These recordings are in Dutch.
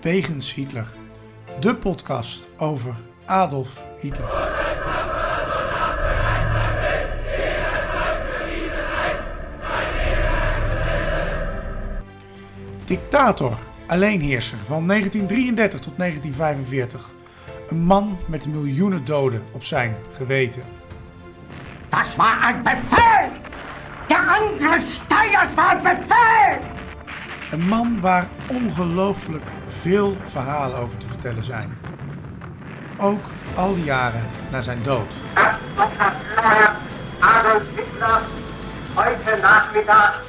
Wegens Hitler. De podcast over Adolf Hitler. Dictator, alleenheerser van 1933 tot 1945. Een man met miljoenen doden op zijn geweten. Das war ein Befehl! Der Angriff Steiners war ein Befehl! Een man waar ongelooflijk veel verhalen over te vertellen zijn. Ook al die jaren na zijn dood. Herr Adolf Hitler heute Nachmittag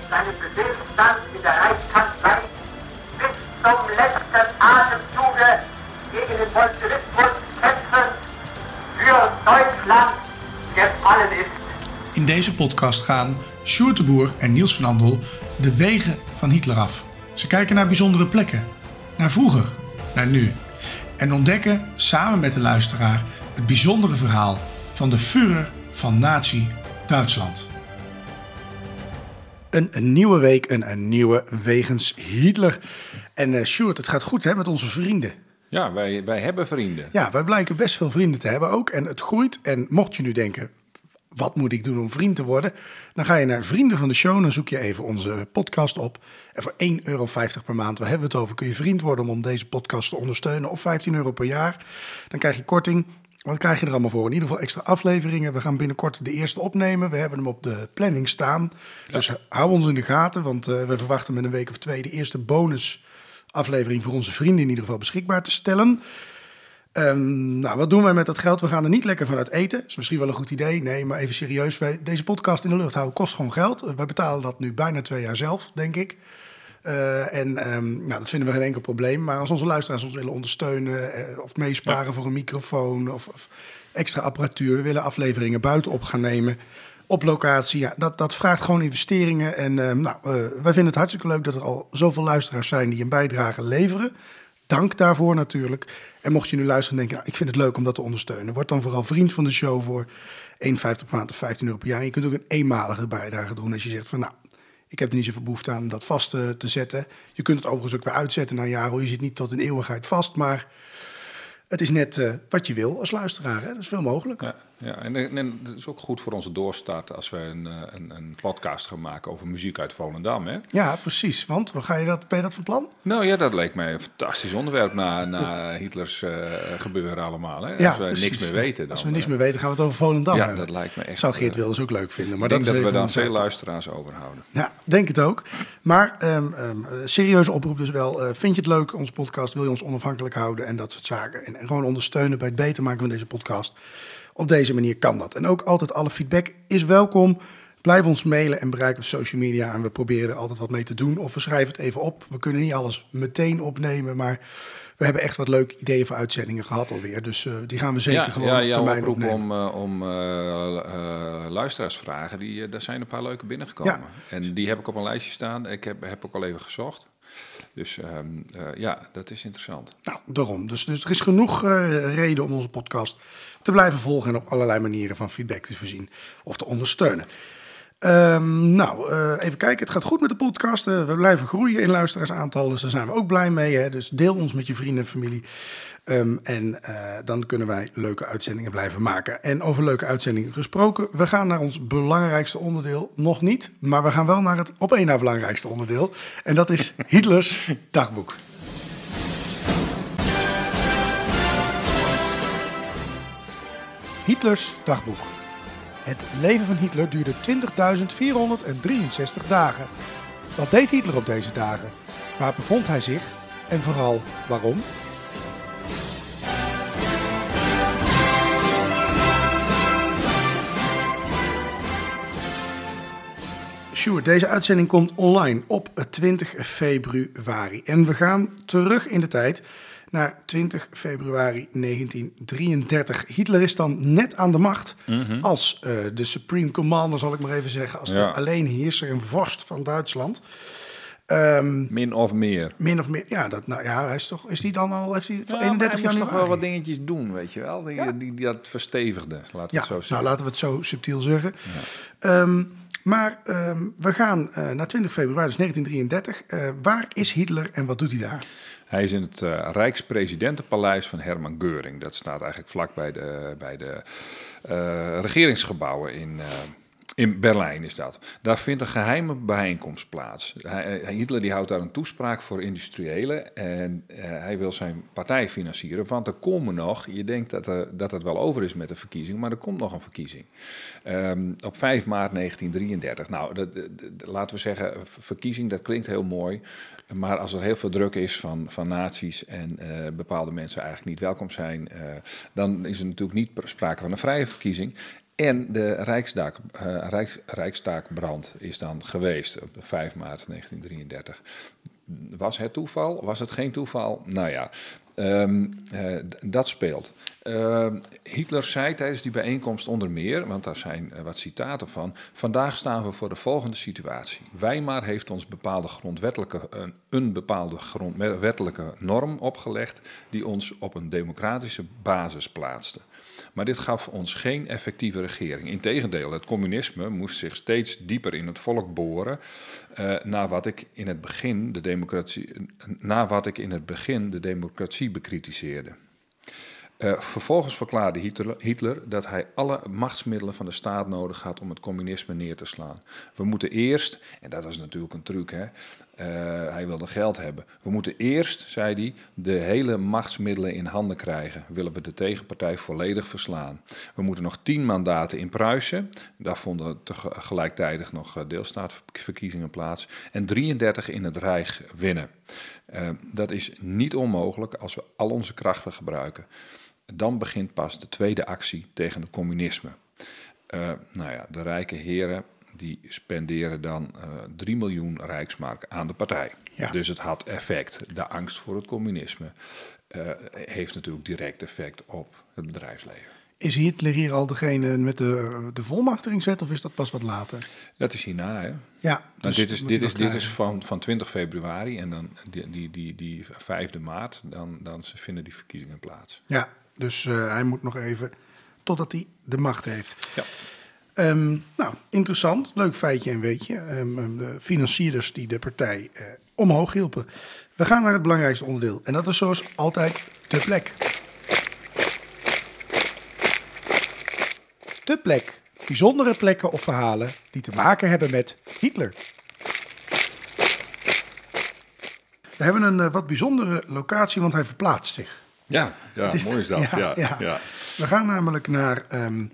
in seinem Befehlsstand in der Reichskanzlei bis zum letzten Atemzuge gegen den Bolschewismus kämpfen für Deutschland gefallen ist. In deze podcast gaan Sjoerd en Niels van Andel de wegen van Hitler af. Ze kijken naar bijzondere plekken, naar vroeger, naar nu. En ontdekken samen met de luisteraar het bijzondere verhaal van de Führer van Nazi-Duitsland. Een, een nieuwe week, een, een nieuwe wegens Hitler. En eh Sjoerd, het gaat goed hè, met onze vrienden. Ja, wij, wij hebben vrienden. Ja, wij blijken best veel vrienden te hebben ook. En het groeit. En mocht je nu denken, wat moet ik doen om vriend te worden? Dan ga je naar Vrienden van de Show. Dan zoek je even onze podcast op. En voor 1,50 euro per maand, waar hebben we het over, kun je vriend worden om, deze podcast te ondersteunen. Of 15 euro per jaar. Dan krijg je korting. Wat krijg je er allemaal voor? In ieder geval extra afleveringen. We gaan binnenkort de eerste opnemen. We hebben hem op de planning staan. Dus hou ons in de gaten, want eh, we verwachten met een week of twee de eerste bonus aflevering voor onze vrienden in ieder geval beschikbaar te stellen. Ehm, nou, wat doen wij met dat geld? We gaan er niet lekker vanuit eten. is misschien wel een goed idee. Nee, maar even serieus. Wij, deze podcast in de lucht houden kost gewoon geld. Wij betalen dat nu bijna twee jaar zelf, denk ik. Uh, en um, nou, dat vinden we geen enkel probleem. Maar als onze luisteraars ons willen ondersteunen... Uh, of meesparen ja. voor een microfoon of, of, extra apparatuur... we willen afleveringen buiten op gaan nemen op locatie. Ja, dat, dat vraagt gewoon investeringen. En uh, nou, uh, wij vinden het hartstikke leuk dat er al zoveel luisteraars zijn die een bijdrage leveren. Dank daarvoor natuurlijk. En mocht je nu luisteren en denken, ik vind het leuk om dat te ondersteunen. Word dan vooral vriend van de show voor 1,50 per maand of 15 euro per jaar. Je kunt ook een eenmalige bijdrage doen als je zegt van nou, ik heb er niet zoveel behoefte aan dat vast te, te zetten. Je kunt het overigens ook weer uitzetten na een jaar. Je zit niet tot een eeuwigheid vast, maar het is net uh, wat je wil als luisteraar. Hè? Dat is veel mogelijk. Ja, ja. En, en, het is ook goed voor onze doorstart als we een, een, een podcast gaan maken over muziek uit Volendam. Hè? Ja, precies. Want ga je dat, ben je dat van plan? Nou ja, dat leek mij een fantastisch onderwerp na, na Hitlers uh, gebeuren allemaal. Hè? Ja, als we precies. niks meer weten. Dan, als we niks meer weten, gaan we het over Volendam ja, hebben. dat lijkt me echt. Zou Geert Wilders ook leuk vinden. Maar ik denk dat, we dan veel luisteraars overhouden. Ja, denk het ook. Maar um, um, serieuze oproep dus wel. Uh, vind je het leuk, onze podcast? Wil je ons onafhankelijk houden en dat soort zaken? En, en gewoon ondersteunen bij het beter maken van deze podcast. Op deze manier kan dat. En ook altijd alle feedback is welkom. Blijf ons mailen en bereik op social media. En we proberen er altijd wat mee te doen. Of we schrijven het even op. We kunnen niet alles meteen opnemen. Maar we hebben echt wat leuke ideeën voor uitzendingen gehad alweer. Dus uh, die gaan we zeker ja, gewoon ja, op termijn opnemen. om, uh, om uh, luisteraarsvragen, die, daar zijn een paar leuke binnengekomen. Ja. En die heb ik op een lijstje staan. Ik heb, heb ook al even gezocht. Dus um, ja, dat is interessant. Nou, daarom. Dus, dus er is genoeg reden om onze podcast te blijven volgen... en op allerlei manieren van feedback te voorzien of te ondersteunen. Um, nou, uh, even kijken. Het gaat goed met de podcast. Uh, we blijven groeien in luisteraarsaantal. Dus daar zijn we ook blij mee. Hè? Dus deel ons met je vrienden en familie. Um, en uh, dan kunnen wij leuke uitzendingen blijven maken. En over leuke uitzendingen gesproken. We gaan naar ons belangrijkste onderdeel. Nog niet, maar we gaan wel naar het op één na belangrijkste onderdeel. En dat is Hitlers dagboek. Hitlers dagboek. Het leven van Hitler duurde 20.463 dagen. Wat deed Hitler op deze dagen? Waar bevond hij zich? En vooral waarom? Sure, deze uitzending komt online op 20 februari. En we gaan terug in de tijd naar 20 februari 1933. Hitler is dan net aan de macht mm -hmm. als uh, de Supreme Commander, zal ik maar even zeggen. Als ja. de alleenheerser en vorst van Duitsland. Um, min of meer. Min of meer, ja. Dat, nou, ja hij is, toch, is die dan al, heeft hij ja, 31 jaar toch wel wat dingetjes doen, weet je wel. Die, ja. die, dat verstevigde, laten we ja, het zo zeggen. Nou, laten we het zo subtiel zeggen. Ja. Um, Maar ehm, we gaan eh, naar 20 februari, dus 1933. Eh, waar is Hitler en wat doet hij daar? Hij is in het uh, Rijkspresidentenpaleis van Herman Geuring. Dat staat eigenlijk vlak bij de, bij de regeringsgebouwen in, in Berlijn is dat. Daar vindt een geheime bijeenkomst plaats. Hitler die houdt daar een toespraak voor industriëlen en hij wil zijn partij financieren. Want er komen nog, je denkt dat, dat het wel over is met de verkiezing, maar er komt nog een verkiezing. Um, op 5 maart 1933. Nou, dat, laten we zeggen, verkiezing, dat klinkt heel mooi. Maar als er heel veel druk is van, van naties en uh, bepaalde mensen eigenlijk niet welkom zijn, uh, dan is er natuurlijk niet sprake van een vrije verkiezing. En de Rijksdaak, uh, Rijks, is dan geweest op 5 maart 1933. Was het toeval? Was het geen toeval? Nou ja, um, uh, dat speelt. Uh, Hitler zei tijdens die bijeenkomst onder meer, want daar zijn uh, wat citaten van. Vandaag staan we voor de volgende situatie. Weimar heeft ons bepaalde grondwettelijke, een, een bepaalde grondwettelijke norm opgelegd die ons op een democratische basis plaatste. Maar dit gaf ons geen effectieve regering. Integendeel, het communisme moest zich steeds dieper in het volk boren. Uh, na, wat ik in het begin de democratie, na wat ik in het begin de democratie bekritiseerde. Uh, vervolgens verklaarde Hitler, Hitler, dat hij alle machtsmiddelen van de staat nodig had om het communisme neer te slaan. We moeten eerst, en dat was natuurlijk een truc, hè, uh, hij wilde geld hebben. We moeten eerst, zei hij, de hele machtsmiddelen in handen krijgen. Willen we de tegenpartij volledig verslaan. We moeten nog tien mandaten in Pruisen. Daar vonden gelijktijdig nog eh, deelstaatverkiezingen plaats. En 33 in het Rijk winnen. Uh, dat is niet onmogelijk als we al onze krachten gebruiken dan begint pas de tweede actie tegen het communisme. Uh, nou ja, de rijke heren die spenderen dan uh, 3 miljoen rijksmark aan de partij. Ja. Dus het had effect. De angst voor het communisme uh, heeft natuurlijk direct effect op het bedrijfsleven. Is Hitler hier al degene met de, de volmacht erin zet of is dat pas wat later? Dat is hierna, hè? Ja. Dus dit is, dit is, dit is van, van 20 februari en dan die, die, die, die 5e maart, dan, dan vinden die verkiezingen plaats. Ja, dus uh, hij moet nog even totdat hij de macht heeft. Ja. Um, nou, interessant. Leuk feitje en weetje. Um, de financierders die de partij uh, omhoog hielpen. We gaan naar het belangrijkste onderdeel. En dat is zoals altijd de plek. De plek. Bijzondere plekken of verhalen die te maken hebben met Hitler. We hebben een uh, wat bijzondere locatie, want hij verplaatst zich. Ja, ja is, mooi is dat. Ja, ja, ja. We gaan namelijk naar, um,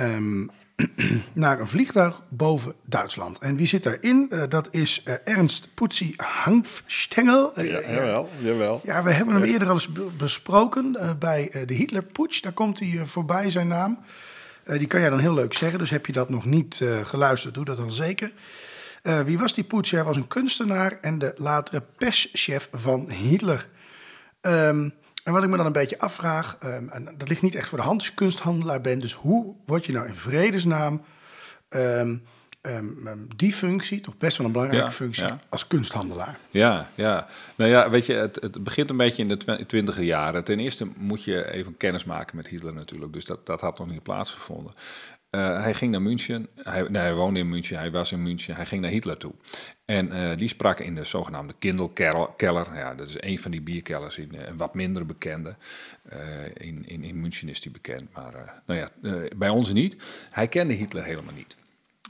um, naar een vliegtuig boven Duitsland. En wie zit daarin? Uh, dat is uh, Ernst Putzi Hanfstengel. Uh, ja, jawel, jawel. Ja, we hebben hem eerder al eens besproken bij de Hitlerputsch. Daar komt hij voorbij, zijn naam. die kan jij dan heel leuk zeggen, dus heb je dat nog niet geluisterd, doe dat dan zeker. wie was die Putsch? Hij was een kunstenaar en de latere perschef van Hitler. Um, en wat ik me dan een beetje afvraag, um, en dat ligt niet echt voor de hand als je kunsthandelaar bent, dus hoe word je nou in vredesnaam um, um, die functie, toch best wel een belangrijke ja, functie, ja. als kunsthandelaar? Ja, ja. Nou ja, weet je, het, het begint een beetje in de twintiger jaren. Ten eerste moet je even kennis maken met Hitler natuurlijk, dus dat, dat had nog niet plaatsgevonden. Uh, hij ging naar München. Hij, nee, hij woonde in München. Hij was in München. Hij ging naar Hitler toe. En uh, die sprak in de zogenaamde Kindelkeller. Ja, dat is een van die bierkellers. In, een wat minder bekende. In, in, in München is die bekend. Maar nou ja, bij ons niet. Hij kende Hitler helemaal niet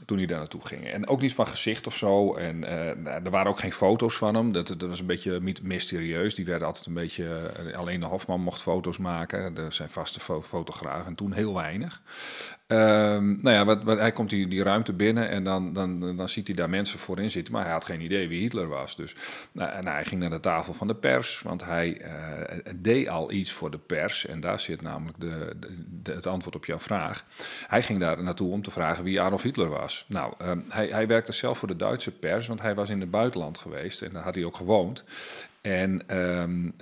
toen hij daar naartoe ging. En ook niet van gezicht of zo. En er waren ook geen foto's van hem. Dat, dat was een beetje mysterieus. Die werden altijd een beetje... Alleen de Hofman mocht foto's maken. Er zijn vaste fo fotografen. En toen heel weinig. Um, nou ja, wat, wat, hij komt die, die ruimte binnen en dan, dan, dan ziet hij daar mensen voorin zitten, maar hij had geen idee wie Hitler was. Dus nou, en hij ging naar de tafel van de pers, want hij uh, deed al iets voor de pers. En daar zit namelijk de, het antwoord op jouw vraag. Hij ging daar naartoe om te vragen wie Adolf Hitler was. Nou, um, hij, hij werkte zelf voor de Duitse pers, want hij was in het buitenland geweest en daar had hij ook gewoond. En um,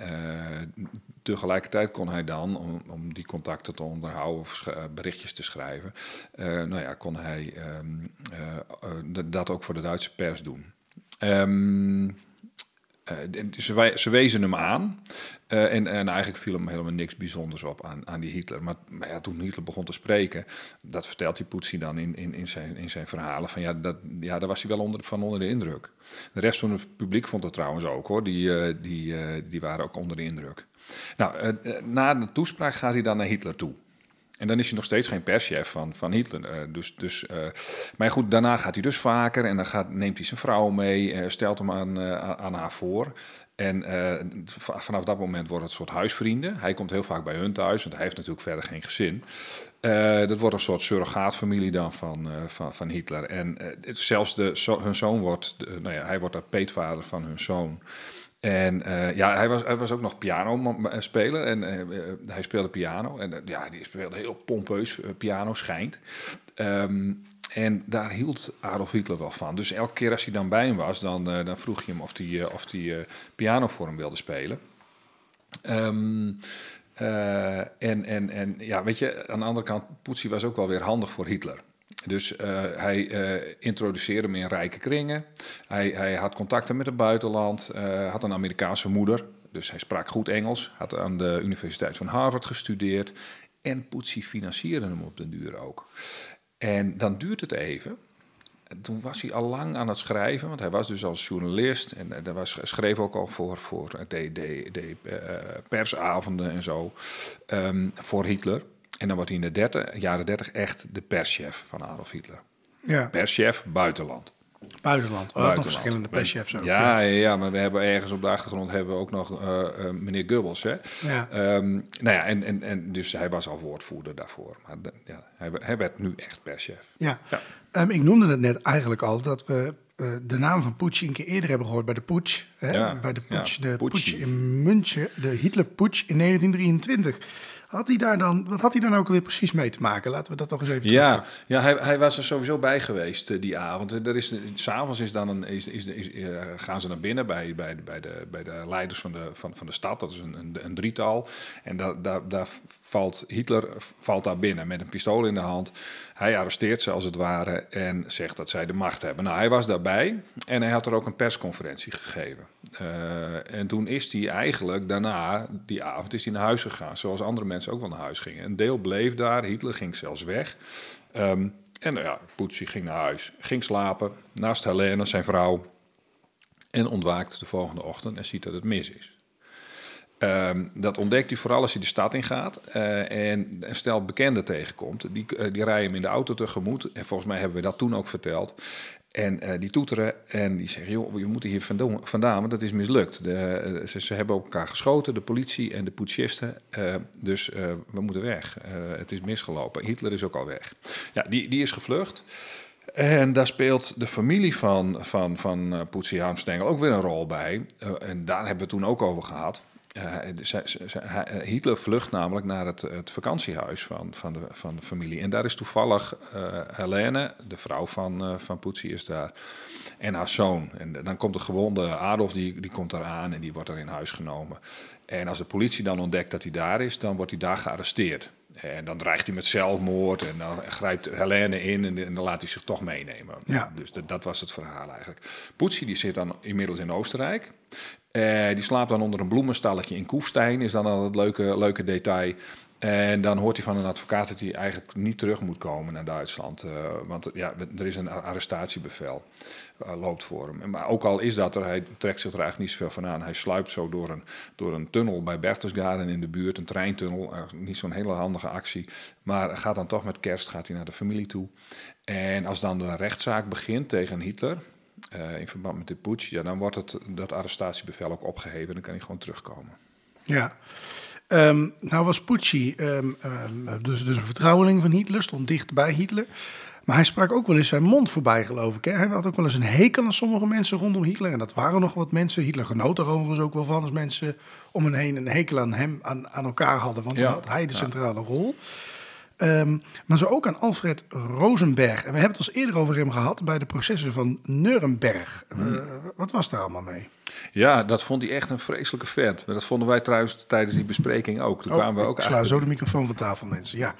tegelijkertijd kon hij dan, om, om, die contacten te onderhouden of berichtjes te schrijven, uh, nou ja, kon hij um, uh, dat ook voor de Duitse pers doen. Um, Eh, ze, wij- ze wezen hem aan. Eh, en, en eigenlijk viel hem helemaal niks bijzonders op aan, aan die Hitler. Maar, maar ja, toen Hitler begon te spreken, dat vertelt die Poetsie dan in, in, in, zijn, in zijn verhalen. Van ja, dat, ja, daar was hij wel onder, van onder de indruk. De rest van het publiek vond het trouwens ook hoor. Die, eh, die, die waren ook onder de indruk. Nou, na de toespraak gaat hij dan naar Hitler toe. En dan is hij nog steeds geen perschef van, van Hitler. Eh, dus, dus, eh, maar goed, daarna gaat hij dus vaker en dan gaat, neemt hij zijn vrouw mee, eh, stelt hem aan, aan- haar voor. En vanaf dat moment wordt het een soort huisvrienden. Hij komt heel vaak bij hun thuis, want hij heeft natuurlijk verder geen gezin. Dat wordt een soort surrogaatfamilie dan van, van, van Hitler. En het- zelfs de, hun zoon wordt, nou ja, hij wordt de peetvader van hun zoon. En eh, ja, hij was, hij was ook nog pianospeler en eh, eh, hij speelde piano. En eh, ja, die speelde heel pompeus eh, piano, schijnt. Ehm, en daar hield Adolf Hitler wel van. Dus elke keer als hij dan bij hem was, dan, eh, dan vroeg je hem of hij, eh, of eh, piano voor hem wilde spelen. Ehm, eh, en, en, en ja, weet je, aan de andere kant, Poetsie was ook wel weer handig voor Hitler. Dus eh, hij eh, introduceerde hem in rijke kringen. Hij, hij had contacten met het buitenland, eh, had een Amerikaanse moeder. Dus hij sprak goed Engels, had aan de Universiteit van Harvard gestudeerd. En Poetsie financierde hem op den duur ook. En dan duurt het even. En toen was hij al lang aan het schrijven, want hij was dus als journalist en hij was, schreef ook al voor, voor de, de, de persavonden en zo ehm, voor Hitler. En dan wordt hij in de 30, jaren 30 echt de perschef van Adolf Hitler. Ja, Perschef buitenland. buitenland. We hadden nog verschillende perschefs ook. Ja, ja, ja, maar we hebben ergens op de achtergrond hebben we ook nog eh, eh, meneer Goebbels. Hè? Ja. Ehm, nou ja, en, en, en dus hij was al woordvoerder daarvoor. Maar de- ja, hij, hij werd nu echt perschef. Ja. Ja. Ehm, ik noemde het net eigenlijk al dat we eh, de naam van Putsch een keer eerder hebben gehoord bij de Putsch. Hè? Ja, Bij de Putsch, de. Putsch in München, de Hitler-Putsch in 1923. Had hij daar dan, wat had hij dan ook weer precies mee te maken? Laten we dat toch eens even Ja, ja hij, hij was er sowieso bij geweest eh, die avond. Er is, s'avonds is dan een, is, is, is, eh, gaan ze naar binnen bij, bij, bij, de, bij de leiders van de, van, van de stad. Dat is een, een, een drietal. En daar daar daar valt Hitler valt daar binnen met een pistool in de hand. Hij arresteert ze als het ware en zegt dat zij de macht hebben. Nou, hij was daarbij en hij had er ook een persconferentie gegeven. Eh, en toen is hij eigenlijk daarna, die avond, is hij naar huis gegaan. Zoals andere mensen ook wel naar huis gingen. Een deel bleef daar, Hitler ging zelfs weg. Ehm, en nou ja, Poetsie ging naar huis, ging slapen naast Helene, zijn vrouw. En ontwaakt de volgende ochtend en ziet dat het mis is. Ehm, dat ontdekt hij vooral als hij de stad in gaat eh, en een stel bekenden tegenkomt. Die, eh, die rijden hem in de auto tegemoet. En volgens mij hebben we dat toen ook verteld. En eh, die toeteren en die zeggen, joh, we moeten hier vandaan, want dat is mislukt. De, eh, ze, ze hebben elkaar geschoten, de politie en de putschisten. eh, dus we moeten weg. Het is misgelopen. Hitler is ook al weg. Ja, die, die is gevlucht. En daar speelt de familie van, van, van Poetsie Harmstengel ook weer een rol bij. En daar hebben we het toen ook over gehad. Uh, ze, ze, ze, Hitler vlucht namelijk naar het, het vakantiehuis van, van, de, van familie. En daar is toevallig uh, Helene, de vrouw van, uh, van is daar. En haar zoon. En dan komt de gewonde Adolf, die, die komt daar aan en die wordt er in huis genomen. En als de politie dan ontdekt dat hij daar is, dan wordt hij daar gearresteerd. En dan dreigt hij met zelfmoord en dan grijpt Helene in en, en dan laat hij zich toch meenemen. Ja. Dus dat, dat, was het verhaal eigenlijk. Poetsie die zit dan inmiddels in Oostenrijk. Uh, die slaapt dan onder een bloemenstalletje in Koefstein, is dan al het leuke, leuke detail. En dan hoort hij van een advocaat dat hij eigenlijk niet terug moet komen naar Duitsland. Uh, want ja, er is een arrestatiebevel, uh, loopt voor hem. Maar ook al is dat er, hij trekt zich er eigenlijk niet zoveel van aan. Hij sluipt zo door een, door een tunnel bij Berchtesgaden in de buurt, een treintunnel. niet zo'n hele handige actie. Maar gaat dan toch met kerst gaat hij naar de familie toe. En als dan de rechtszaak begint tegen Hitler... In verband met de putsch, ja, dan wordt het, dat arrestatiebevel ook opgeheven en dan kan hij gewoon terugkomen. Ja, um, nou was Pucci um, um, dus, dus een vertrouweling van Hitler, stond dicht bij Hitler. Maar hij sprak ook wel eens zijn mond voorbij, geloof ik. Hè? Hij had ook wel eens een hekel aan sommige mensen rondom Hitler. En dat waren nog wat mensen. Hitler genoot er overigens ook wel van als mensen om hem heen een hekel aan hem, aan, aan elkaar hadden. Want ja. dan had hij de centrale ja. rol. Um, maar zo ook aan Alfred Rosenberg. En we hebben het al eerder over hem gehad bij de processen van Nuremberg. Hmm. Uh, wat was daar allemaal mee? Ja, dat vond hij echt een vreselijke vent. Dat vonden wij trouwens tijdens die bespreking ook. Toen oh, kwamen we ook ik sla zo de microfoon van tafel, mensen. Ja.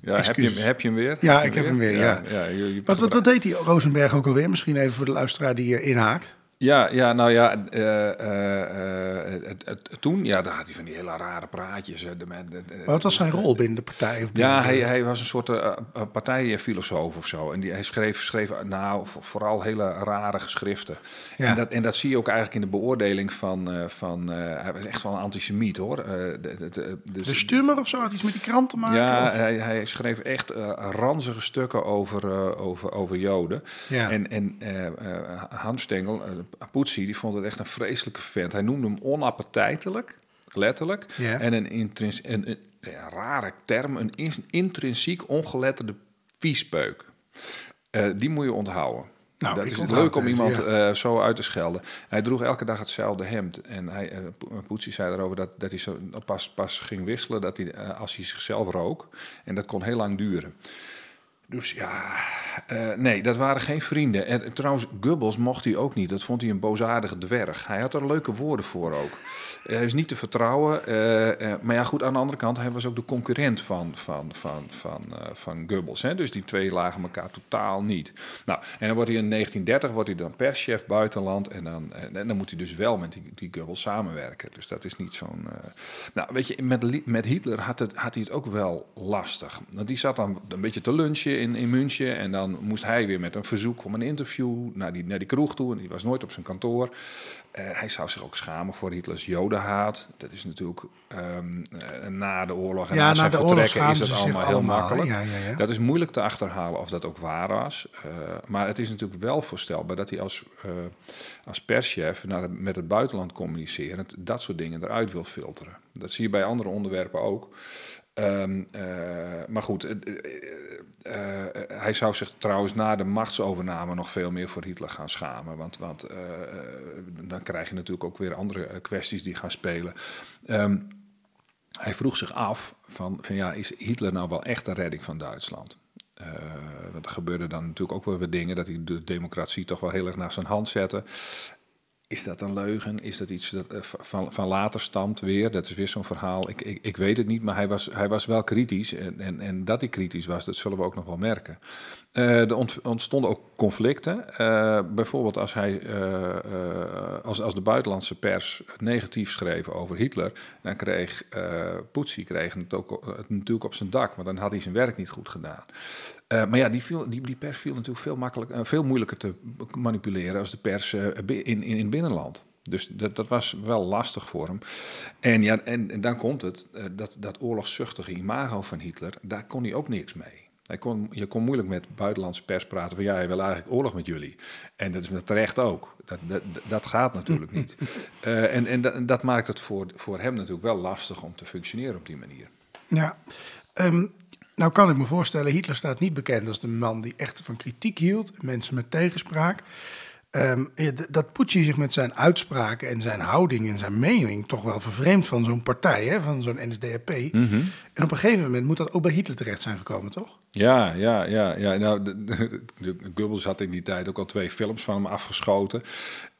Ja, heb je, hem, heb je hem weer? Ja, ik heb hem weer, ja. ja, ja je, je wat, wat, wat, deed die Rosenberg ook alweer? Misschien even voor de luisteraar die hier inhaakt. Ja, ja, nou ja, eh, eh, eh, toen, ja, daar had hij van die hele rare praatjes. de, de, de- Maar wat was zijn rol binnen de partij? Of binnen Ja, hij, hij was een soort partijfilosoof of zo. En die, hij schreef, schreef nou, vo- vooral hele rare geschriften. Ja. En, dat, en dat zie je ook eigenlijk in de beoordeling van... van hij was echt wel een antisemiet, hoor. De, de, de- dus, De Stummer of zo had iets met die krant te maken? ja, of? hij, hij schreef echt ranzige stukken over, over, over Joden. Ja. En, en Hans Stengel, uh, Poetsie, die vond het echt een vreselijke vent. Hij noemde hem onappetijtelijk, letterlijk. Ja. En een, intrins, een, een, rare term, een in- intrinsiek ongeletterde viespeuk. Eh, die moet je onthouden. Nou, dat is leuk om iemand ja. eh, zo uit te schelden. Hij droeg elke dag hetzelfde hemd. En hij, eh, Po- Poetsie zei erover dat, dat hij zo pas, pas ging wisselen dat hij, als hij zichzelf rook. En dat kon heel lang duren. Dus ja, eh, nee, dat waren geen vrienden. En trouwens, Gubbels mocht hij ook niet. Dat vond hij een boosaardige dwerg. Hij had er leuke woorden voor ook. Hij is niet te vertrouwen. eh, eh, maar ja, goed, aan de andere kant, hij was ook de concurrent van, van, van, van, van Gubbels. Hè? Dus die twee lagen elkaar totaal niet. Nou, en dan wordt hij in 1930 wordt hij dan perschef buitenland. En dan, dan moet hij dus wel met die, die Gubbels samenwerken. Dus dat is niet zo'n... Nou, weet je, met, met Hitler had, het, had hij het ook wel lastig. Want die zat dan een beetje te lunchen in, in München. En moest hij weer met een verzoek om een interview naar die, naar die kroeg toe. En die was nooit op zijn kantoor. Eh, hij zou zich ook schamen voor Hitlers jodenhaat. Dat is natuurlijk ehm, eh, na de oorlog en Ja, na na zijn de oorlog vertrekken is dat allemaal heel allemaal, makkelijk. Ja, ja. Dat is moeilijk te achterhalen of dat ook waar was. Eh, maar het is natuurlijk wel voorstelbaar dat hij als, als perschef naar met het buitenland communicerend dat soort dingen eruit wil filteren. Dat zie je bij andere onderwerpen ook. Ehm, eh, maar goed, eh, eh, hij zou zich trouwens na de machtsovername nog veel meer voor Hitler gaan schamen. Want, want dan krijg je natuurlijk ook weer andere kwesties die gaan spelen. Ehm, hij vroeg zich af van, van ja, is Hitler nou wel echt een redding van Duitsland? Want er gebeurden dan natuurlijk ook wel weer dingen dat hij de democratie toch wel heel erg naar zijn hand zette. Is dat een leugen? Is dat iets dat eh, van, van later stamt weer? Dat is weer zo'n verhaal. Ik, ik, ik weet het niet, maar hij was, hij was wel kritisch. En, en, en dat hij kritisch was, dat zullen we ook nog wel merken. Eh, er ont- ontstonden ook conflicten. Eh, bijvoorbeeld als, hij, eh, als, als de buitenlandse pers negatief schreef over Hitler... dan kreeg Poetsie kreeg het, ook, natuurlijk op zijn dak. Want dan had hij zijn werk niet goed gedaan. Maar ja, die, viel, die, die pers viel natuurlijk veel, makkelijk, veel moeilijker te manipuleren als de pers in, in, in het binnenland. Dus dat, dat was wel lastig voor hem. En, ja, en, en dan komt het, dat, dat oorlogszuchtige imago van Hitler, daar kon hij ook niks mee. Hij kon, je kon moeilijk met buitenlandse pers praten van ja, hij wil eigenlijk oorlog met jullie. En dat is met terecht ook. Dat, dat, dat gaat natuurlijk niet. Uh, en en dat, dat maakt het voor, voor hem natuurlijk wel lastig om te functioneren op die manier. Ja, um, nou kan ik me voorstellen, Hitler staat niet bekend als de man die echt van kritiek hield, mensen met tegenspraak. Um, dat Poetsie zich met zijn uitspraken en zijn houding en zijn mening toch wel vervreemd van zo'n partij, hè, van zo'n NSDAP. Mm -hmm. En op een gegeven moment moet dat ook bij Hitler terecht zijn gekomen, toch? Ja, ja, ja. ja. Nou, de, de, de, Goebbels had in die tijd ook al twee films van hem afgeschoten.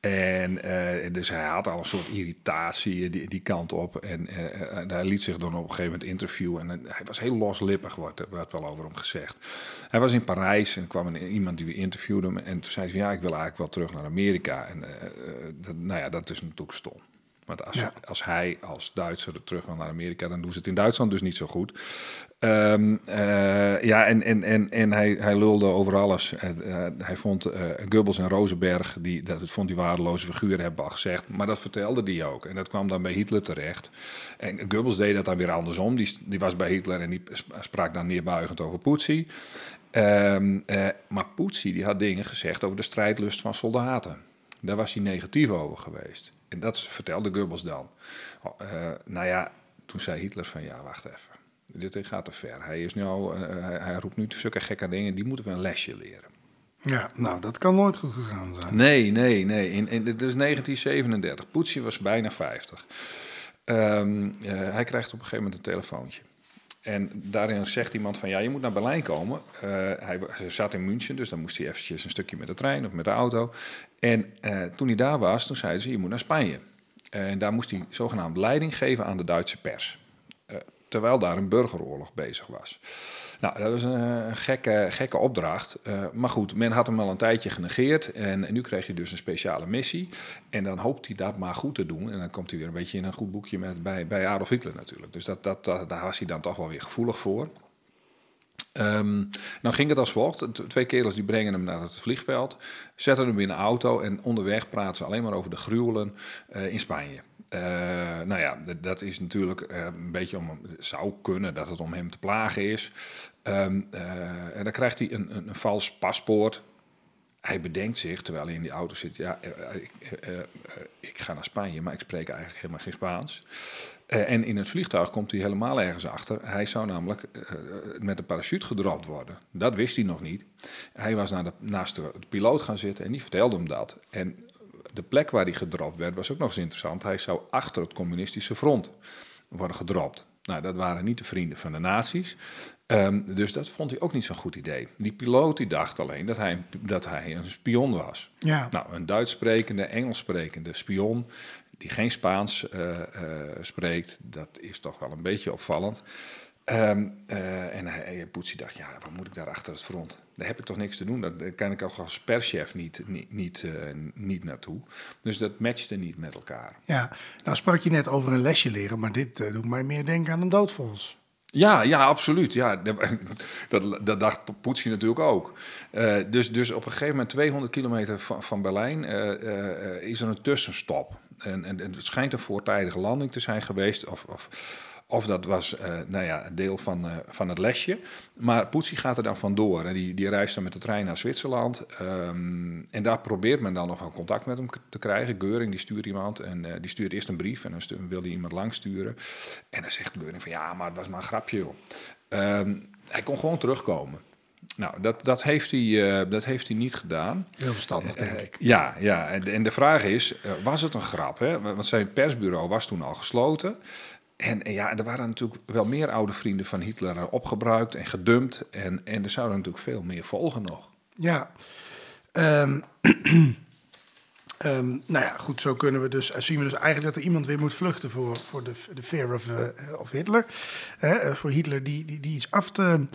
En uh, dus hij had al een soort irritatie die, die kant op. En uh, hij liet zich dan op een gegeven moment interviewen. En hij was heel loslippig, wordt, werd wel over hem gezegd. Hij was in Parijs en kwam een, iemand die we interviewden. En toen zei hij: Ja, ik wil eigenlijk wel terug naar Amerika. En dat, nou ja, dat is natuurlijk stom. Want als, ja. als hij als Duitser er terug wil naar Amerika, dan doen ze het in Duitsland dus niet zo goed. Um, uh, ja, en, en, en, en hij, hij lulde over alles. Uh, hij vond Goebbels en Rosenberg, die, dat vond die waardeloze figuren, hebben al gezegd. Maar dat vertelde die ook. En dat kwam dan bij Hitler terecht. En Goebbels deed dat dan weer andersom. Die, die was bij Hitler en die sprak dan neerbuigend over Poetsie. Um, maar Poetsie die had dingen gezegd over de strijdlust van soldaten. Daar was hij negatief over geweest. En dat vertelde Goebbels dan. Uh, nou ja, toen zei Hitler van ja, wacht even. Dit gaat te ver. Hij, is nu al, uh, hij, hij, roept nu zulke gekke dingen, die moeten we een lesje leren. Ja, nou, dat kan nooit goed gegaan zijn. Nee, nee, nee. In, in, dit is 1937. Poetsie was bijna 50. Um, uh, hij krijgt op een gegeven moment een telefoontje. En daarin zegt iemand van, ja, je moet naar Berlijn komen. Uh, hij, zat in München, dus dan moest hij eventjes een stukje met de trein of met de auto. En uh, toen hij daar was, toen zeiden ze, je moet naar Spanje. En daar moest hij zogenaamd leiding geven aan de Duitse pers. Terwijl daar een burgeroorlog bezig was. Nou, dat was een gekke, gekke opdracht. Uh, maar goed, men had hem al een tijdje genegeerd. En, en, nu kreeg hij dus een speciale missie. En dan hoopt hij dat maar goed te doen. En dan komt hij weer een beetje in een goed boekje met, bij, bij Adolf Hitler natuurlijk. Dus dat, dat, dat, daar was hij dan toch wel weer gevoelig voor. Dan ging het als volgt. Twee kerels die brengen hem naar het vliegveld, zetten hem in een auto en onderweg praten ze alleen maar over de gruwelen uh, in Spanje. Uh, nou ja, dat is natuurlijk uh, een beetje om. Het zou kunnen dat het om hem te plagen is. Um, en dan krijgt hij een, een, een, vals paspoort. Hij bedenkt zich, terwijl hij in die auto zit: ja, ik, ik, ga naar Spanje, maar ik spreek eigenlijk helemaal geen Spaans. en in het vliegtuig komt hij helemaal ergens achter. Hij zou namelijk met een parachute gedropt worden. Dat wist hij nog niet. Hij was naar de, naast de, de piloot gaan zitten en die vertelde hem dat. En de plek waar hij gedropt werd was ook nog eens interessant. Hij zou achter het communistische front worden gedropt. Nou, dat waren niet de vrienden van de nazi's. Um, dus dat vond hij ook niet zo'n goed idee. Die piloot die dacht alleen dat hij, dat hij een spion was. Ja. Nou, een Duits sprekende, Engels sprekende spion die geen Spaans uh, uh, spreekt, dat is toch wel een beetje opvallend. Um, uh, en hij, Poetsie dacht, ja, wat moet ik daar achter het front? Daar heb ik toch niks te doen. Daar kan ik ook als perschef niet, niet, niet, uh, niet naartoe. Dus dat matchte niet met elkaar. Ja, nou sprak je net over een lesje leren, maar dit uh, doet mij meer denken aan een doodvonds. Ja, ja, absoluut. Ja, dat, dat dacht Poetsie natuurlijk ook. Uh, dus, dus op een gegeven moment, 200 kilometer van, van Berlijn, is er een tussenstop. En, en, en, het schijnt een voortijdige landing te zijn geweest. Of, of of dat was uh, nou ja, een deel van, uh, van het lesje. Maar Poetsie gaat er dan vandoor. En die, die reist dan met de trein naar Zwitserland. Um, en daar probeert men dan nog contact met hem te krijgen. Geuring die stuurt iemand. En uh, die stuurt eerst een brief. En dan wil hij iemand lang sturen. En dan zegt Geuring van ja, maar het was maar een grapje joh. Um, hij kon gewoon terugkomen. Nou, dat, dat, heeft hij, uh, dat heeft hij niet gedaan. Heel verstandig, denk ik. Uh, ja, ja. En, en, de vraag is, uh, was het een grap? Hè? Want zijn persbureau was toen al gesloten. En, ja, er waren natuurlijk wel meer oude vrienden van Hitler opgebruikt en gedumpt. En, en er zouden natuurlijk veel meer volgen nog. Ja. Um, um, nou ja, goed, zo kunnen we dus, zien we dus eigenlijk dat er iemand weer moet vluchten voor, voor de, de fear of, uh, of Hitler. Uh, voor Hitler die, die, die iets af te,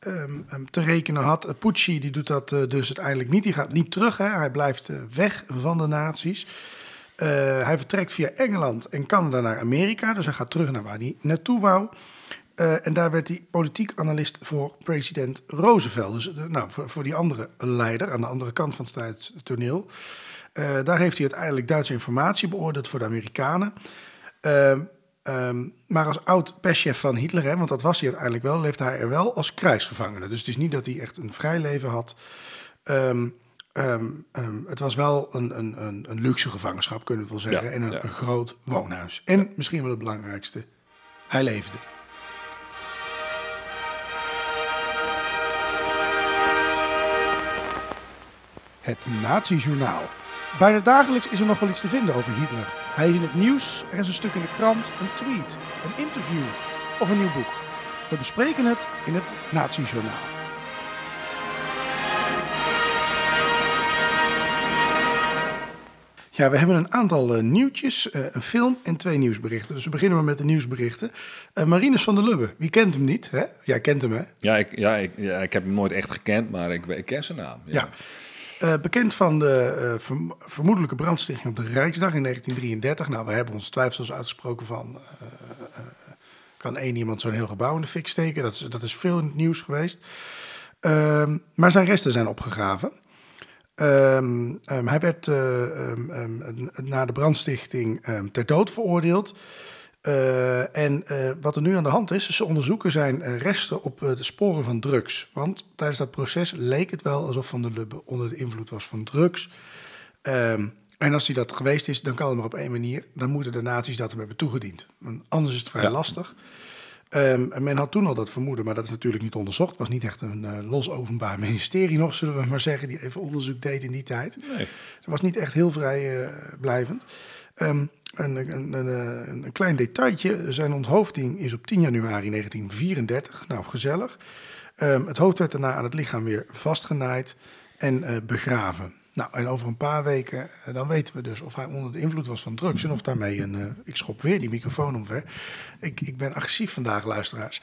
um, te rekenen had. Pucci die doet dat dus uiteindelijk niet. Die gaat niet terug, hè. hij blijft weg van de nazi's. Uh, hij vertrekt via Engeland en Canada naar Amerika. Dus hij gaat terug naar waar hij naartoe wou. Uh, en daar werd hij politiek analist voor president Roosevelt. Dus uh, nou, voor, voor, die andere leider aan de andere kant van het toneel. daar heeft hij uiteindelijk Duitse informatie beoordeeld voor de Amerikanen. Um, maar als oud perschef van Hitler, hè, want dat was hij uiteindelijk wel, leefde hij er wel als krijgsgevangene. Dus het is niet dat hij echt een vrij leven had. Um, Um, um, het was wel een, een, een, een, luxe gevangenschap, kunnen we wel zeggen. Ja, en een, ja. een, groot woonhuis. En misschien wel het belangrijkste, hij leefde. Het Nazi-journaal. Bijna dagelijks is er nog wel iets te vinden over Hitler. Hij is in het nieuws, er is een stuk in de krant, een tweet, een interview of een nieuw boek. We bespreken het in het Nazi-journaal. Ja, we hebben een aantal uh, nieuwtjes, uh, een film en twee nieuwsberichten. Dus we beginnen maar met de nieuwsberichten. Uh, Marinus van der Lubbe, wie kent hem niet? Hè? Jij kent hem, hè? Ja, ik, ja, ik, ja, ik heb hem nooit echt gekend, maar ik, ik ken zijn naam. Ja. ja. bekend van de verm vermoedelijke brandstichting op de Rijksdag in 1933. Nou, we hebben ons twijfels uitgesproken van... kan één iemand zo'n heel gebouw in de fik steken? Dat is, dat is veel in het nieuws geweest. Ehm, maar zijn resten zijn opgegraven. Um, um, hij werd uh, um, na de brandstichting ter dood veroordeeld. Uh, en uh, wat er nu aan de hand is, ze onderzoeken zijn resten op de sporen van drugs. Want tijdens dat proces leek het wel alsof Van der Lubbe onder de invloed was van drugs. en als hij dat geweest is, dan kan het maar op één manier. Dan moeten de nazi's dat hem hebben toegediend. Want anders is het vrij ja. lastig. Um, en men had toen al dat vermoeden, maar dat is natuurlijk niet onderzocht. Het was niet echt een uh, los openbaar ministerie nog, zullen we maar zeggen, die even onderzoek deed in die tijd. Nee. Het was niet echt heel vrijblijvend. Uh, um, een, een, een, een, klein detailtje, zijn onthoofding is op 10 januari 1934. Nou, gezellig. Um, het hoofd werd daarna aan het lichaam weer vastgenaaid en uh, begraven. Nou, en over een paar weken, eh, dan weten we dus of hij onder de invloed was van drugs en of daarmee een. eh, ik schop weer die microfoon omver. Ik, ik ben agressief vandaag, luisteraars.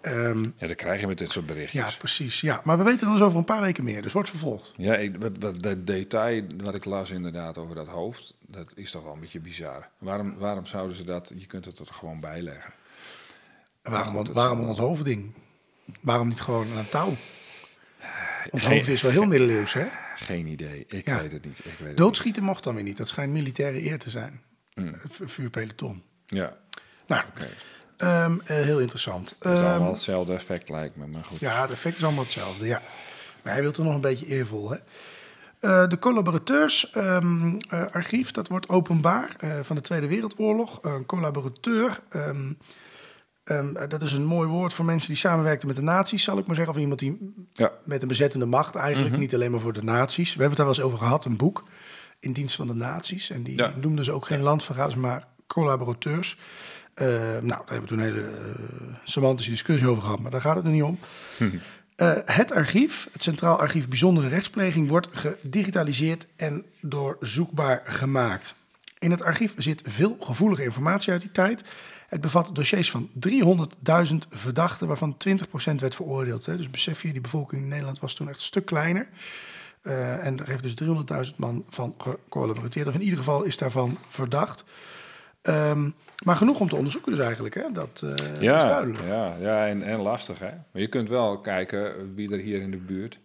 Ehm, Ja, dat krijg je met dit soort ja, berichtjes. precies. Ja, maar we weten dan dus over een paar weken meer. Dus wordt vervolgd. Ja, ik, wat, wat, dat detail wat ik las inderdaad over dat hoofd, dat is toch wel een beetje bizar. Waarom, waarom zouden ze dat, je kunt het er gewoon bij leggen. En waarom, waarom is- een onthoofding? Waarom niet gewoon een touw? Geen- Onthoofden is wel heel middeleeuws, hè? Geen idee, ik Ja. weet het niet. Ik weet het Doodschieten mocht dan weer niet. Dat schijnt militaire eer te zijn. Mm. V- Vuurpeloton. Ja, Nou, ehm, eh, heel interessant. Het is Ehm, allemaal hetzelfde effect lijkt me, maar goed. Ja, het effect is allemaal hetzelfde, ja. Maar hij wil er nog een beetje eervol, hè? Eh, de collaborateursarchief, dat wordt openbaar eh, van de Tweede Wereldoorlog. Een collaborateur, ehm, ehm, dat is een mooi woord voor mensen die samenwerkten met de nazi's, zal ik maar zeggen. Of iemand die Ja, met een bezettende macht eigenlijk, niet alleen maar voor de nazi's. We hebben het daar wel eens over gehad, een boek in dienst van de nazi's. En die Ja. noemden ze ook geen landverraders, maar collaborateurs. Eh, nou, daar hebben we toen een hele eh, semantische discussie over gehad, maar daar gaat het nu niet om. Eh, het archief, het Centraal Archief Bijzondere Rechtspleging, wordt gedigitaliseerd en doorzoekbaar gemaakt. In het archief zit veel gevoelige informatie uit die tijd. Het bevat dossiers van 300.000 verdachten, waarvan 20% werd veroordeeld. Hè. Dus besef je, die bevolking in Nederland was toen echt een stuk kleiner. Eh, en er heeft dus 300.000 man van gecollaboreerd. Of in ieder geval is daarvan verdacht. Ehm, maar genoeg om te onderzoeken dus eigenlijk, hè? dat eh, is ja, duidelijk. ja, ja en, en lastig hè. Maar je kunt wel kijken wie er hier in de buurt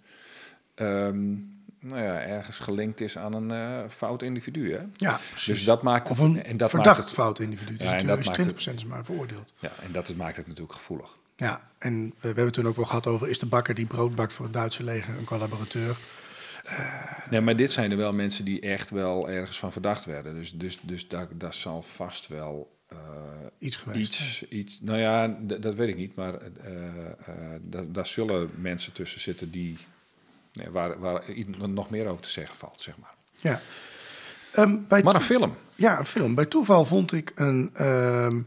ehm, nou ja, ergens gelinkt is aan een eh, fout individu hè. Ja, precies. Dus dat maakt Of een en dat verdacht maakt het, fout individu. Dus Ja, natuurlijk is maakt 20% is maar veroordeeld. ja, en dat maakt het natuurlijk gevoelig. Ja, en we, we hebben het toen ook wel gehad over... is de bakker die brood bakt voor het Duitse leger een collaborateur? Nee, maar dit zijn er wel mensen die echt wel ergens van verdacht werden. Dus, dus, dus daar, daar zal vast wel eh, Iets geweest. iets, iets... Nou ja, dat weet ik niet. Maar eh, eh, daar zullen mensen tussen zitten die... Waar, waar nog meer over te zeggen valt, zeg maar. Ja. Ehm, bij Maar een film. Ja, een film. Bij toeval vond ik een, ehm,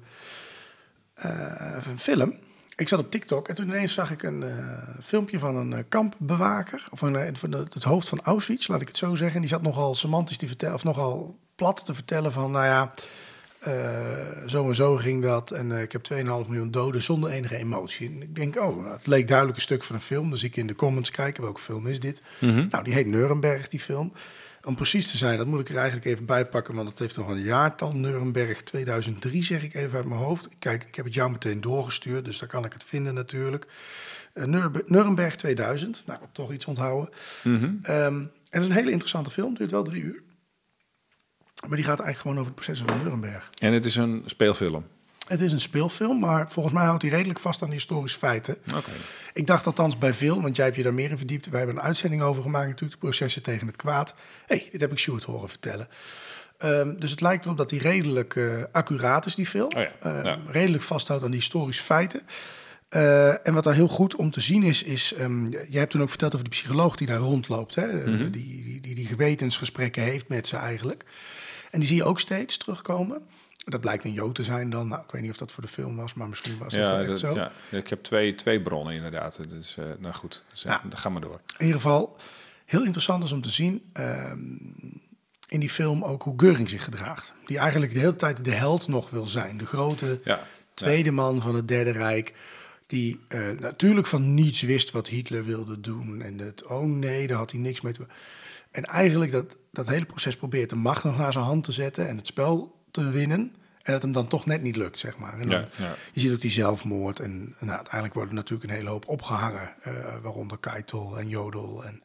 eh, een film. Ik zat op TikTok en toen ineens zag ik een eh, filmpje van een eh, kampbewaker. Of een, van de- het hoofd van Auschwitz, laat ik het zo zeggen. En die zat nogal semantisch te vertellen, of nogal plat te vertellen van, nou ja, zo en zo ging dat. En eh, ik heb 2,5 miljoen doden zonder enige emotie. En ik denk, oh, nou, het leek duidelijk een stuk van een film. Dus ik in de comments kijken, welke film is dit? Nou, die heet Nuremberg, die film. Om precies te zijn, dat moet ik er eigenlijk even bij pakken, want het heeft nog een jaartal. Nuremberg 2003, zeg ik even uit mijn hoofd. Kijk, ik heb het jou meteen doorgestuurd, dus daar kan ik het vinden natuurlijk. Eh, Nuremberg, Nuremberg 2000, nou, toch iets onthouden. Ehm, en het is een hele interessante film, duurt wel drie uur. Maar die gaat eigenlijk gewoon over de processen van Nuremberg. En het is een speelfilm. Het is een speelfilm, maar volgens mij houdt hij redelijk vast aan de historische feiten. Oké. Ik dacht althans bij veel, want jij hebt je daar meer in verdiept. Wij hebben een uitzending over gemaakt, natuurlijk, de processen tegen het kwaad. hey, dit heb ik Sjoerd horen vertellen. Ehm, dus het lijkt erop dat hij redelijk eh, accuraat is, die film. Oh ja, Ehm, ja. Redelijk vasthoudt aan die historische feiten. Eh, en wat daar heel goed om te zien is, is um, jij hebt toen ook verteld over die psycholoog die daar rondloopt. Hè? Mhm. die, die, die die gewetensgesprekken heeft met ze eigenlijk. En die zie je ook steeds terugkomen. Dat blijkt een Jood te zijn dan. Nou, ik weet niet of dat voor de film was, maar misschien was wel Ja, echt zo. ja, ik heb twee, twee bronnen inderdaad. Dus, eh, nou goed, dus, eh, dan gaan we door. In ieder geval heel interessant is om te zien ehm, in die film ook hoe Geuring zich gedraagt. Die eigenlijk de hele tijd de held nog wil zijn. De grote Ja, tweede man van het Derde Rijk. Die eh, natuurlijk van niets wist wat Hitler wilde doen. En het, oh nee, daar had hij niks mee te En eigenlijk dat, dat hele proces probeert de macht nog naar zijn hand te zetten. En het spel te winnen. En dat hem dan toch net niet lukt, zeg maar. En dan, Ja, ja. Je ziet ook die zelfmoord. En, nou, uiteindelijk worden er natuurlijk een hele hoop opgehangen. eh, waaronder Keitel en Jodel. En,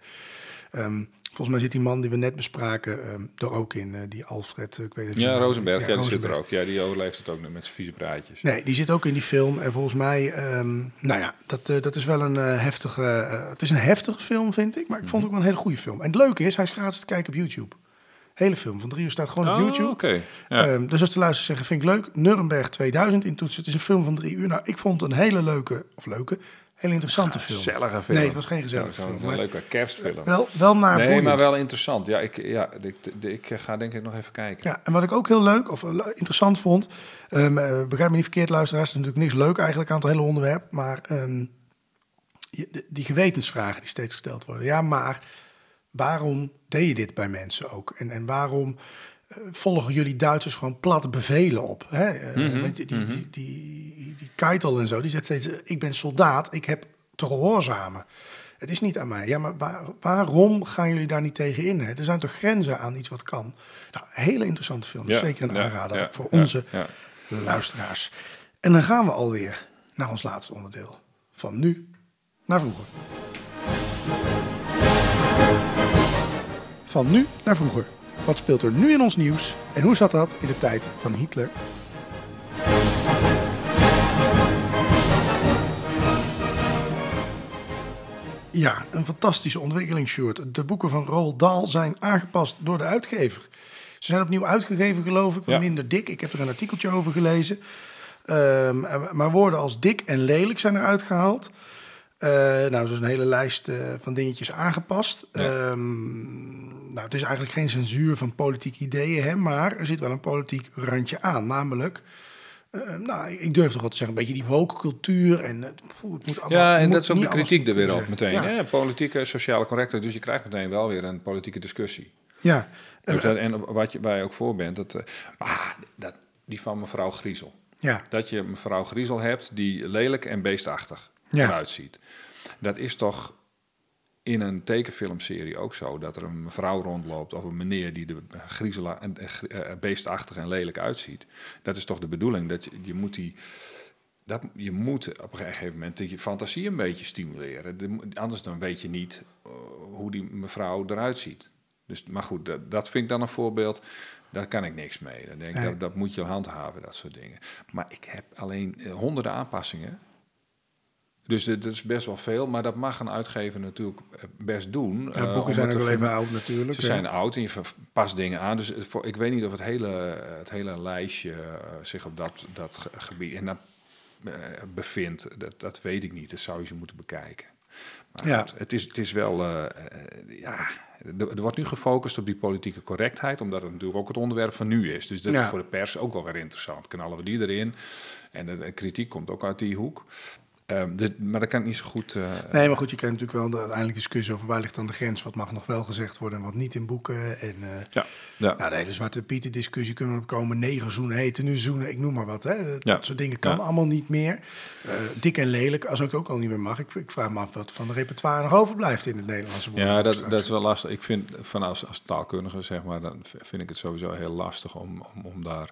ehm, volgens mij zit die man die we net bespraken ehm, er ook in. eh, die Alfred, eh, ik weet het Ja. Rosenberg, ja, die zit er ook. Ja, die overleeft het ook met zijn vieze praatjes. Nee, die zit ook in die film. En volgens mij, ehm, nou ja, dat, eh, dat is wel een heftige... het is een heftige film, vind ik. Maar ik vond het ook wel een hele goede film. En het leuke is, hij is gratis te kijken op YouTube. Hele film van drie uur staat gewoon op Oh, YouTube. oké. Ja. Ehm, dus als de luisteraars zeggen, vind ik leuk. Nuremberg 2000 intoetsen. Het is een film van drie uur. Nou, ik vond het een hele leuke, of leuke, interessante film. Gezellige film. Nee, het was geen gezellige film. Zo'n maar leuke kerstfilm. Wel, wel naar nee, boeiend. maar wel interessant. Ja, ik, ja ik, ik ga denk ik nog even kijken. Ja, en wat ik ook heel leuk of eh, interessant vond, ehm, eh, begrijp me niet verkeerd, luisteraars, er is natuurlijk niks leuk eigenlijk aan het hele onderwerp, maar ehm, die gewetensvragen die steeds gesteld worden. Ja, maar waarom deed je dit bij mensen ook? En, en waarom volgen jullie Duitsers gewoon platte bevelen op? Hè? Eh, Mhm, want die, die, die, die, die Keitel en zo, die zegt steeds, eh, ik ben soldaat, ik heb te gehoorzamen. Het is niet aan mij. Ja, maar waar- waarom gaan jullie daar niet tegen in? Hè? Er zijn toch grenzen aan iets wat kan? Nou, hele interessante film. Ja, Zeker een ja, aanrader ja, voor onze luisteraars. En dan gaan we alweer naar ons laatste onderdeel. Van nu naar vroeger. Van nu naar vroeger. Wat speelt er nu in ons nieuws en hoe zat dat in de tijd van Hitler? Ja, een fantastische ontwikkeling, Sjoerd. De boeken van Roald Dahl zijn aangepast door de uitgever. Ze zijn opnieuw uitgegeven, geloof ik, wat Ja. minder dik. Ik heb er een artikeltje over gelezen. Ehm, maar woorden als dik en lelijk zijn eruit gehaald. Eh, nou, dat is een hele lijst eh, van dingetjes aangepast. Ja. Ehm, nou, het is eigenlijk geen censuur van politieke ideeën, hè, maar er zit wel een politiek randje aan. Namelijk, eh, nou, ik durf toch wel te zeggen, een beetje die woke cultuur. En het, moet allemaal, Ja, en dat is ook de kritiek er weer op meteen. Ja, hè? Politieke, sociale correctheid. Dus je krijgt meteen wel weer een politieke discussie. ja. Dus dat- en wat je, waar je ook voor bent. Dat, eh, maar dat, die van mevrouw Griezel. ja. Dat je mevrouw Griezel hebt die lelijk en beestachtig Ja. eruit ziet. Dat is toch in een tekenfilmserie ook zo. Dat er een mevrouw rondloopt of een meneer die er griezela, en, eh, eh, beestachtig en lelijk uitziet. Dat is toch de bedoeling. Dat je, je moet die... Dat, je moet op een gegeven moment je fantasie een beetje stimuleren. De- anders dan weet je niet eh, hoe die mevrouw eruit ziet. Dus, maar goed, dat, dat vind ik dan een voorbeeld. Daar kan ik niks mee. Dan denk ik, Nee. dat, dat moet je handhaven, dat soort dingen. Maar ik heb alleen honderden aanpassingen. Dus dit is best wel veel. Maar dat mag een uitgever natuurlijk eh, best doen. Ja, eh, boeken zijn ook wel even oud natuurlijk. Ze hè. zijn oud en je past dingen aan. Dus ik weet niet of het hele, het hele lijstje eh, zich op dat, dat ge- gebied en dat, bevindt. Dat, dat weet ik niet. Dat zou je ze moeten bekijken. Maar Ja. goed, het, is, het is wel, eh, ja, er, er wordt nu gefocust op die politieke correctheid, omdat het natuurlijk ook het onderwerp van nu is. Dus dat Ja. is voor de pers ook wel weer interessant. Knallen we die erin? En de, de kritiek komt ook uit die hoek. Ehm, dit, maar dat kan ik niet zo goed. eh, Nee, maar goed, je krijgt natuurlijk wel de uiteindelijk discussie over waar ligt dan de grens. Wat mag nog wel gezegd worden en wat niet in boeken. En eh, ja, ja. nou, de hele Zwarte Pieten discussie kunnen we op komen. Negen zoenen heten nu zoenen, ik noem maar wat. Hè. Dat, Ja. soort dingen kan Ja. allemaal niet meer. Eh, dik en lelijk, als ook het ook al niet meer mag. Ik, ik vraag me af wat van de repertoire nog overblijft in het Nederlandse woord. Ja, dat, dat is wel lastig. Ik vind van als, als taalkundige, zeg maar, dan vind ik het sowieso heel lastig om, om, om daar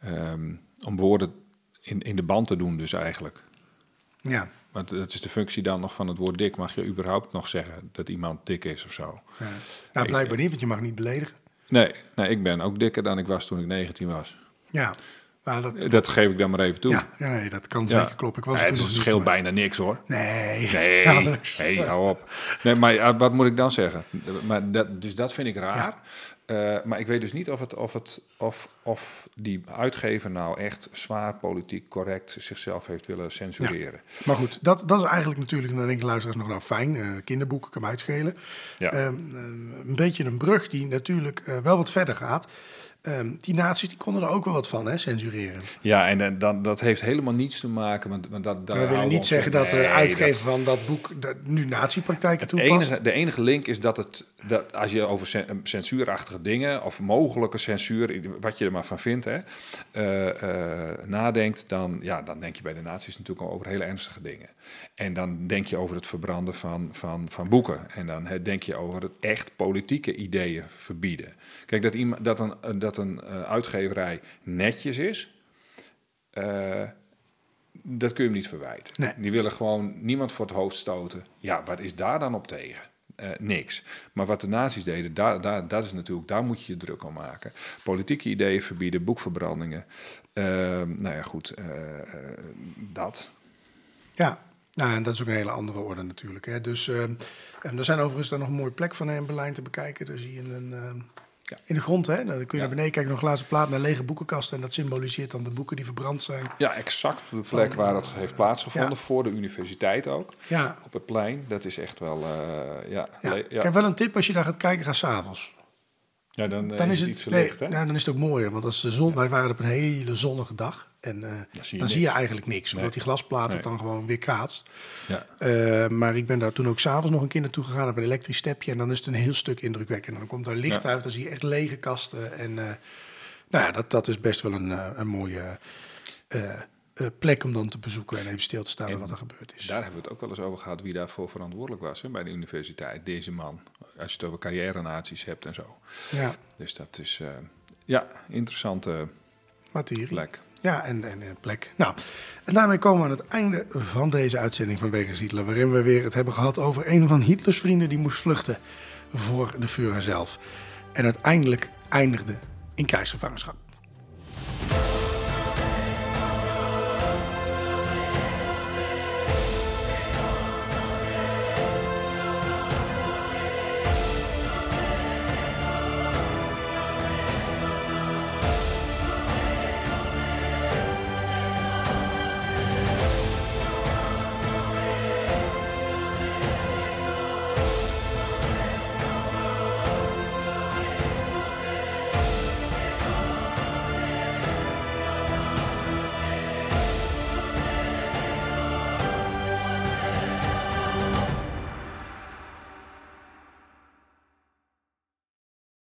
ehm, om woorden in, in de band te doen, dus eigenlijk. Ja, Want het is de functie dan nog van het woord dik. Mag je überhaupt nog zeggen dat iemand dik is of zo? ja. Nou, blijkbaar niet, want je mag niet beledigen. Nee, nee, ik ben ook dikker dan ik was toen ik 19 was. Ja, maar dat, Dat geef ik dan maar even toe. ja, ja, nee, dat kan Ja. zeker kloppen. Ik was Ja, het toen nog niet, scheelt bijna niks hoor. Nee, Nee, hey, hou op. Nee, maar wat moet ik dan zeggen? Maar dat, dus dat vind ik raar. Eh, maar ik weet dus niet of, het, of, het, of, of die uitgever nou echt zwaar politiek correct zichzelf heeft willen censureren. Maar goed, dat, dat is eigenlijk natuurlijk, dan denk ik luisteraars nog nou fijn. eh, kinderboeken kan uitschelen. Ja. Ehm, ehm, een beetje een brug die natuurlijk eh, wel wat verder gaat. Ehm, die naties die konden er ook wel wat van, hè, censureren. Ja, en dan- dan, dat heeft helemaal niets te maken. Want, want dat, We willen niet zeggen dat de Nee, uitgever dat- van dat boek dat nu natiepraktijken toepast. enige, de enige link is dat het, dat als je over cen- censuurachtige dingen of mogelijke censuur, wat je er maar van vindt, hè, eh, eh, nadenkt, dan, ja, dan denk je bij de naties natuurlijk al over hele ernstige dingen. En dan denk je over het verbranden van, van, van boeken. En dan hè, denk je over het echt politieke ideeën verbieden. Kijk, dat, iemand, dat een, dat een eh, uitgeverij netjes is. eh, dat kun je hem niet verwijten. Nee. Die willen gewoon niemand voor het hoofd stoten. Ja, wat is daar dan op tegen? Eh, niks. Maar wat de nazi's deden, daar, dat is natuurlijk, daar moet je je druk om maken. Politieke ideeën verbieden, boekverbrandingen. Ehm, nou ja, goed, eh, eh, dat. Ja, nou, en dat is ook een hele andere orde natuurlijk. Hè. Dus ehm, er zijn overigens daar nog een mooie plek van in Berlijn te bekijken. Daar zie je een, ehm, Ja. in de grond, hè. Dan kun je Ja. naar beneden kijken, nog een glazen plaat naar lege boekenkasten. En dat symboliseert dan de boeken die verbrand zijn. Ja, exact de plek waar het heeft plaatsgevonden, Ja. voor de universiteit ook. Ja, Op het plein, dat is echt wel, eh, ja. ja. ik heb wel een tip als je daar gaat kijken, ga s'avonds. Ja, dan, eh, dan is het, iets nee, verlicht, hè? nou, dan is het ook mooier. Want als de zon, wij waren op een hele zonnige dag. En eh, dan, zie je zie je niks. eigenlijk niks. Omdat Nee. die glasplaat Nee. het dan gewoon weer kaatst. Ja. Eh, maar ik ben daar toen ook s'avonds nog een keer naartoe gegaan. Op een elektrisch stepje. En dan is het een heel stuk indrukwekkend. Dan komt daar licht Ja. uit. Dan zie je echt lege kasten. En nou ja, dat, dat is best wel een, een mooie plek om dan te bezoeken. En even stil te staan bij En wat er gebeurd is. Daar hebben we het ook wel eens over gehad wie daarvoor verantwoordelijk was hè, bij de universiteit. Deze man. Als je het over carrière-naties hebt en zo. Ja, Dus dat is, eh, ja, interessante materie. plek. Ja, en, en plek. Nou, en daarmee komen we aan het einde van deze uitzending van Wegens Hitler. Waarin we weer het hebben gehad over een van Hitlers vrienden die moest vluchten voor de Führer zelf. En uiteindelijk eindigde in krijgsgevangenschap.